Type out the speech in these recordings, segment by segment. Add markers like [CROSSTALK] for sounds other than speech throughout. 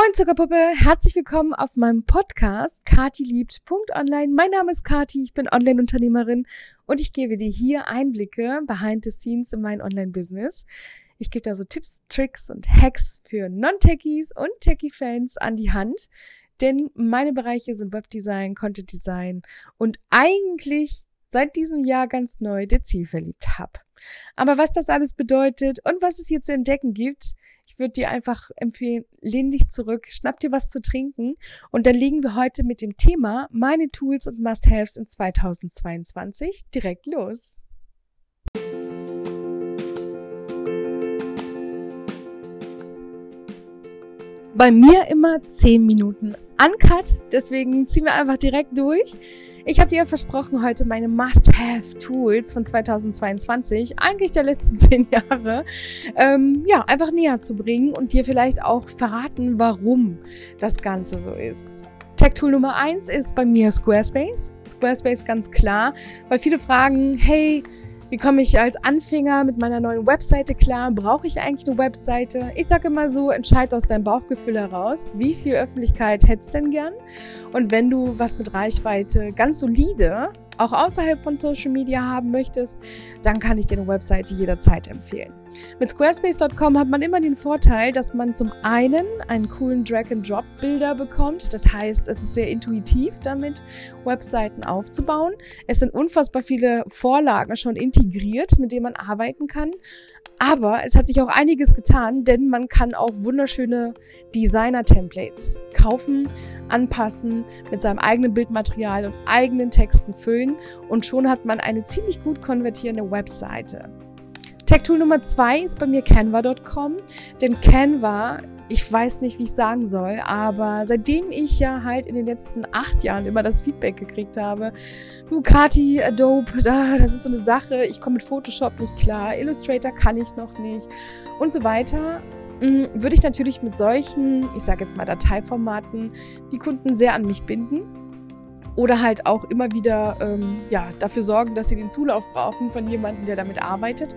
Moin Zuckerpuppe, herzlich willkommen auf meinem Podcast Kati liebt Online. Mein Name ist Kati, ich bin Online-Unternehmerin und ich gebe dir hier Einblicke behind the scenes in mein Online-Business. Ich gebe da so Tipps, Tricks und Hacks für Non-Techies und Techie-Fans an die Hand, denn meine Bereiche sind Webdesign, Content Design und eigentlich seit diesem Jahr ganz neu der Zielverliebt Hub. Aber was das alles bedeutet und was es hier zu entdecken gibt, ich würde dir einfach empfehlen, lehn dich zurück, schnapp dir was zu trinken und dann legen wir heute mit dem Thema meine Tools und Must-Haves in 2022 direkt los. Bei mir immer 10 Minuten uncut, deswegen ziehen wir einfach direkt durch. Ich habe dir versprochen, heute meine Must-Have-Tools von 2022, eigentlich der letzten [LAUGHS] zehn Jahre, ähm, ja, einfach näher zu bringen und dir vielleicht auch verraten, warum das Ganze so ist. Tech-Tool Nummer eins ist bei mir Squarespace. Squarespace ganz klar, weil viele fragen, hey, wie komme ich als Anfänger mit meiner neuen Webseite klar? Brauche ich eigentlich eine Webseite? Ich sage immer so, entscheid aus deinem Bauchgefühl heraus, wie viel Öffentlichkeit hättest du denn gern? Und wenn du was mit Reichweite ganz solide auch außerhalb von Social Media haben möchtest, dann kann ich dir eine Webseite jederzeit empfehlen. Mit squarespace.com hat man immer den Vorteil, dass man zum einen einen coolen Drag-and-Drop-Bilder bekommt. Das heißt, es ist sehr intuitiv damit, Webseiten aufzubauen. Es sind unfassbar viele Vorlagen schon integriert, mit denen man arbeiten kann. Aber es hat sich auch einiges getan, denn man kann auch wunderschöne Designer-Templates kaufen, anpassen, mit seinem eigenen Bildmaterial und eigenen Texten füllen und schon hat man eine ziemlich gut konvertierende Webseite. Tech-Tool Nummer zwei ist bei mir Canva.com, denn Canva ich weiß nicht, wie ich sagen soll, aber seitdem ich ja halt in den letzten acht Jahren immer das Feedback gekriegt habe, du Kati, Adobe, das ist so eine Sache, ich komme mit Photoshop nicht klar, Illustrator kann ich noch nicht und so weiter, mm, würde ich natürlich mit solchen, ich sage jetzt mal Dateiformaten, die Kunden sehr an mich binden oder halt auch immer wieder ähm, ja, dafür sorgen, dass sie den Zulauf brauchen von jemandem, der damit arbeitet.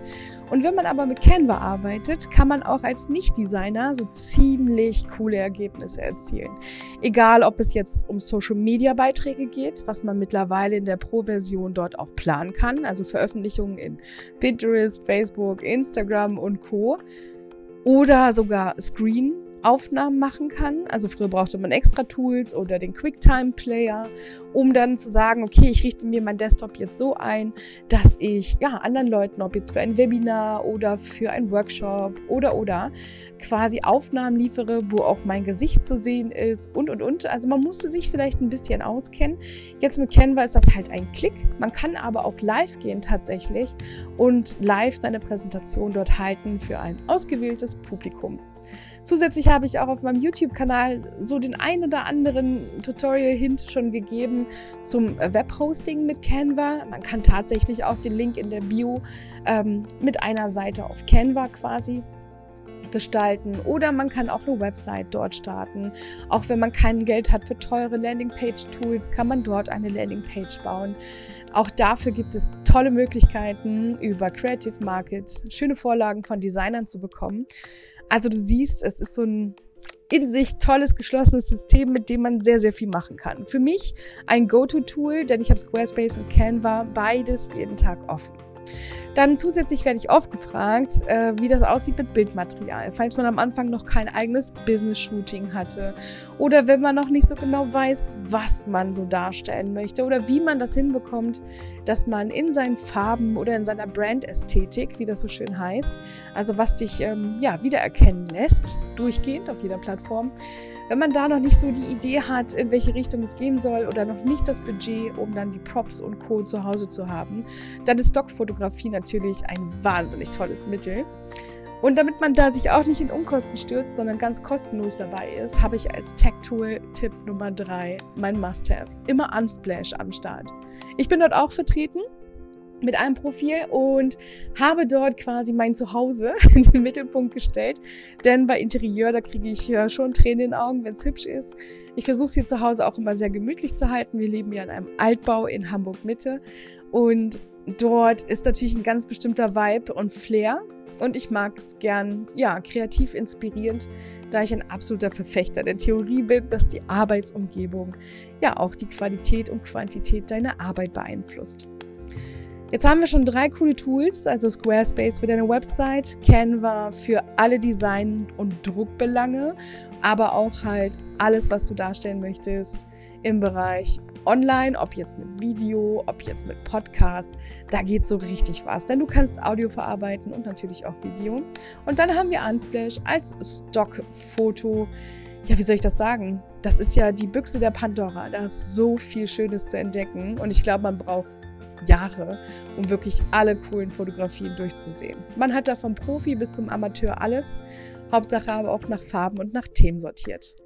Und wenn man aber mit Canva arbeitet, kann man auch als Nicht-Designer so ziemlich coole Ergebnisse erzielen. Egal, ob es jetzt um Social-Media-Beiträge geht, was man mittlerweile in der Pro-Version dort auch planen kann, also Veröffentlichungen in Pinterest, Facebook, Instagram und Co. Oder sogar Screen Aufnahmen machen kann. Also früher brauchte man extra Tools oder den QuickTime-Player, um dann zu sagen, okay, ich richte mir mein Desktop jetzt so ein, dass ich ja anderen Leuten, ob jetzt für ein Webinar oder für einen Workshop oder oder quasi Aufnahmen liefere, wo auch mein Gesicht zu sehen ist und und und. Also man musste sich vielleicht ein bisschen auskennen. Jetzt mit Canva ist das halt ein Klick. Man kann aber auch live gehen tatsächlich und live seine Präsentation dort halten für ein ausgewähltes Publikum. Zusätzlich habe ich auch auf meinem YouTube-Kanal so den ein oder anderen Tutorial-Hint schon gegeben zum Webhosting mit Canva. Man kann tatsächlich auch den Link in der Bio ähm, mit einer Seite auf Canva quasi gestalten oder man kann auch eine Website dort starten. Auch wenn man kein Geld hat für teure Landingpage-Tools, kann man dort eine Landingpage bauen. Auch dafür gibt es tolle Möglichkeiten über Creative Markets, schöne Vorlagen von Designern zu bekommen. Also du siehst, es ist so ein in sich tolles, geschlossenes System, mit dem man sehr, sehr viel machen kann. Für mich ein Go-To-Tool, denn ich habe Squarespace und Canva beides jeden Tag offen. Dann zusätzlich werde ich oft gefragt, äh, wie das aussieht mit Bildmaterial, falls man am Anfang noch kein eigenes Business-Shooting hatte oder wenn man noch nicht so genau weiß, was man so darstellen möchte oder wie man das hinbekommt, dass man in seinen Farben oder in seiner Brand-Ästhetik, wie das so schön heißt, also was dich ähm, ja wiedererkennen lässt, durchgehend auf jeder Plattform, wenn man da noch nicht so die Idee hat, in welche Richtung es gehen soll oder noch nicht das Budget, um dann die Props und Co. zu Hause zu haben, dann ist Stockfotografie natürlich ein wahnsinnig tolles Mittel. Und damit man da sich auch nicht in Unkosten stürzt, sondern ganz kostenlos dabei ist, habe ich als Tech-Tool Tipp Nummer 3 mein Must-Have. Immer Unsplash am Start. Ich bin dort auch vertreten mit einem Profil und habe dort quasi mein Zuhause [LAUGHS] in den Mittelpunkt gestellt. Denn bei Interieur, da kriege ich schon Tränen in den Augen, wenn es hübsch ist. Ich versuche es hier zu Hause auch immer sehr gemütlich zu halten. Wir leben ja in einem Altbau in Hamburg Mitte und dort ist natürlich ein ganz bestimmter Vibe und Flair. Und ich mag es gern, ja, kreativ inspirierend da ich ein absoluter Verfechter der Theorie bin, dass die Arbeitsumgebung ja auch die Qualität und Quantität deiner Arbeit beeinflusst. Jetzt haben wir schon drei coole Tools, also Squarespace für deine Website, Canva für alle Design- und Druckbelange, aber auch halt alles, was du darstellen möchtest im Bereich online, ob jetzt mit Video, ob jetzt mit Podcast, da geht so richtig was, denn du kannst Audio verarbeiten und natürlich auch Video. Und dann haben wir Unsplash als Stockfoto. Ja, wie soll ich das sagen? Das ist ja die Büchse der Pandora. Da ist so viel Schönes zu entdecken und ich glaube, man braucht Jahre, um wirklich alle coolen Fotografien durchzusehen. Man hat da vom Profi bis zum Amateur alles, Hauptsache aber auch nach Farben und nach Themen sortiert.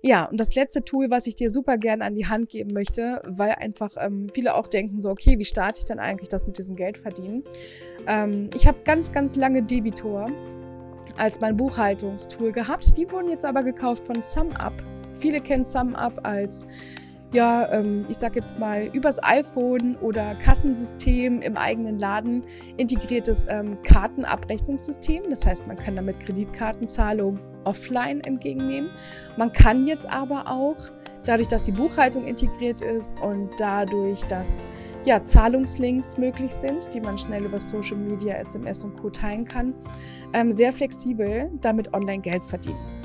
Ja, und das letzte Tool, was ich dir super gerne an die Hand geben möchte, weil einfach ähm, viele auch denken so, okay, wie starte ich dann eigentlich das mit diesem Geld verdienen? Ähm, ich habe ganz, ganz lange Debitor als mein Buchhaltungstool gehabt. Die wurden jetzt aber gekauft von SumUp. Viele kennen SumUp als ja, ähm, ich sag jetzt mal, übers iPhone oder Kassensystem im eigenen Laden integriertes ähm, Kartenabrechnungssystem. Das heißt, man kann damit Kreditkartenzahlungen offline entgegennehmen. Man kann jetzt aber auch, dadurch, dass die Buchhaltung integriert ist und dadurch, dass ja, Zahlungslinks möglich sind, die man schnell über Social Media, SMS und Co. teilen kann, ähm, sehr flexibel damit online Geld verdienen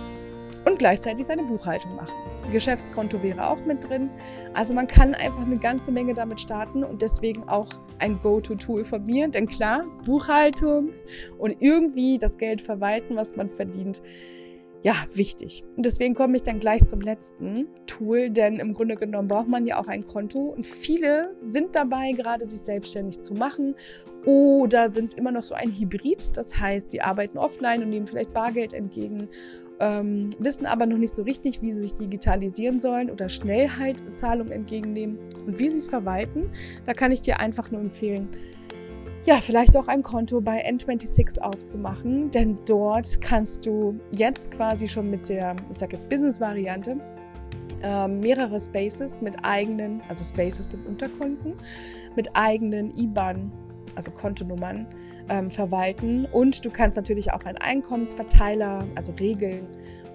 und gleichzeitig seine Buchhaltung machen. Geschäftskonto wäre auch mit drin. Also man kann einfach eine ganze Menge damit starten und deswegen auch ein Go-To-Tool von mir. Denn klar, Buchhaltung und irgendwie das Geld verwalten, was man verdient, ja, wichtig. Und deswegen komme ich dann gleich zum letzten Tool, denn im Grunde genommen braucht man ja auch ein Konto und viele sind dabei, gerade sich selbstständig zu machen oder sind immer noch so ein Hybrid. Das heißt, die arbeiten offline und nehmen vielleicht Bargeld entgegen ähm, wissen aber noch nicht so richtig, wie sie sich digitalisieren sollen oder schnell halt Zahlungen entgegennehmen und wie sie es verwalten. Da kann ich dir einfach nur empfehlen, ja, vielleicht auch ein Konto bei N26 aufzumachen, denn dort kannst du jetzt quasi schon mit der, ich sag jetzt Business-Variante, äh, mehrere Spaces mit eigenen, also Spaces sind Unterkonten, mit eigenen IBAN, also Kontonummern, ähm, verwalten. Und du kannst natürlich auch einen Einkommensverteiler, also Regeln,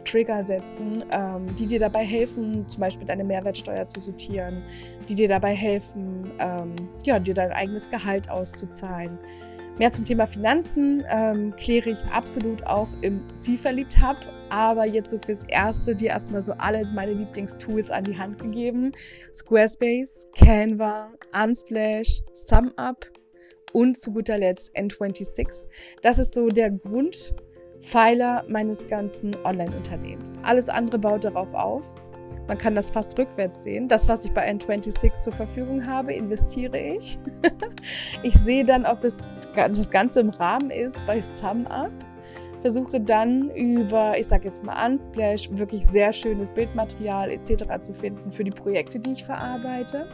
Trigger setzen, ähm, die dir dabei helfen, zum Beispiel deine Mehrwertsteuer zu sortieren, die dir dabei helfen, ähm, ja, dir dein eigenes Gehalt auszuzahlen. Mehr zum Thema Finanzen ähm, kläre ich absolut auch im Zielverliebt Hub, aber jetzt so fürs Erste dir erstmal so alle meine Lieblingstools an die Hand gegeben. Squarespace, Canva, Unsplash, SumUp, und zu guter Letzt N26. Das ist so der Grundpfeiler meines ganzen Online-Unternehmens. Alles andere baut darauf auf. Man kann das fast rückwärts sehen. Das, was ich bei N26 zur Verfügung habe, investiere ich. [LAUGHS] ich sehe dann, ob es das Ganze im Rahmen ist bei SumUp. Versuche dann über, ich sage jetzt mal Unsplash, wirklich sehr schönes Bildmaterial etc. zu finden für die Projekte, die ich verarbeite.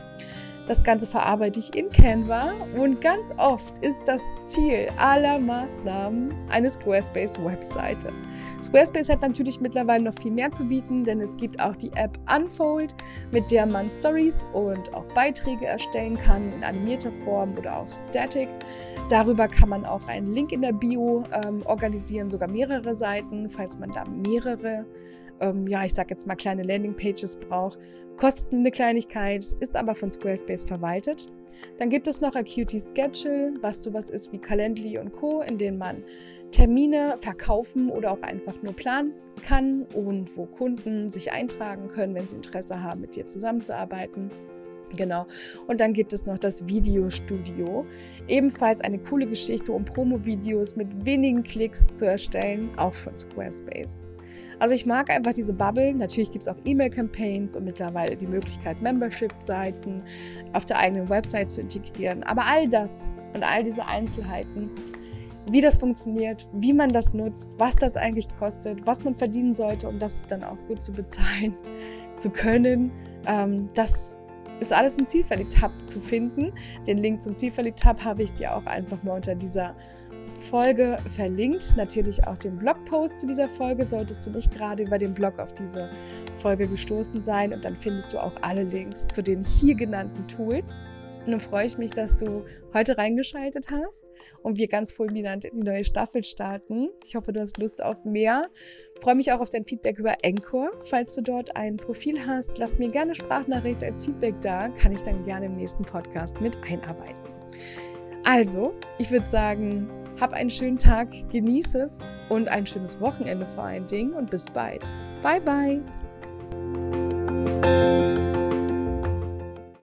Das Ganze verarbeite ich in Canva und ganz oft ist das Ziel aller Maßnahmen eine Squarespace-Webseite. Squarespace hat natürlich mittlerweile noch viel mehr zu bieten, denn es gibt auch die App Unfold, mit der man Stories und auch Beiträge erstellen kann in animierter Form oder auch Static. Darüber kann man auch einen Link in der Bio ähm, organisieren, sogar mehrere Seiten, falls man da mehrere ähm, ja, ich sag jetzt mal kleine Landingpages braucht. Kostet eine Kleinigkeit, ist aber von Squarespace verwaltet. Dann gibt es noch Acuity Schedule, was sowas ist wie Calendly und Co., in denen man Termine verkaufen oder auch einfach nur planen kann und wo Kunden sich eintragen können, wenn sie Interesse haben, mit dir zusammenzuarbeiten. Genau. Und dann gibt es noch das Videostudio. Ebenfalls eine coole Geschichte, um Promo-Videos mit wenigen Klicks zu erstellen, auch von Squarespace. Also ich mag einfach diese Bubble. Natürlich gibt es auch E-Mail-Campaigns und mittlerweile die Möglichkeit, Membership-Seiten auf der eigenen Website zu integrieren. Aber all das und all diese Einzelheiten, wie das funktioniert, wie man das nutzt, was das eigentlich kostet, was man verdienen sollte, um das dann auch gut zu bezahlen [LAUGHS] zu können, ähm, das ist alles im Zielverliebt-Hub zu finden. Den Link zum Zielverliebt-Hub habe ich dir auch einfach mal unter dieser Folge verlinkt. Natürlich auch den Blogpost zu dieser Folge, solltest du nicht gerade über den Blog auf diese Folge gestoßen sein. Und dann findest du auch alle Links zu den hier genannten Tools. Und dann freue ich mich, dass du heute reingeschaltet hast und wir ganz fulminant in die neue Staffel starten. Ich hoffe, du hast Lust auf mehr. Freue mich auch auf dein Feedback über Encore. Falls du dort ein Profil hast, lass mir gerne Sprachnachricht als Feedback da. Kann ich dann gerne im nächsten Podcast mit einarbeiten. Also, ich würde sagen, hab einen schönen Tag, genieße es und ein schönes Wochenende vor allen Dingen und bis bald. Bye, bye.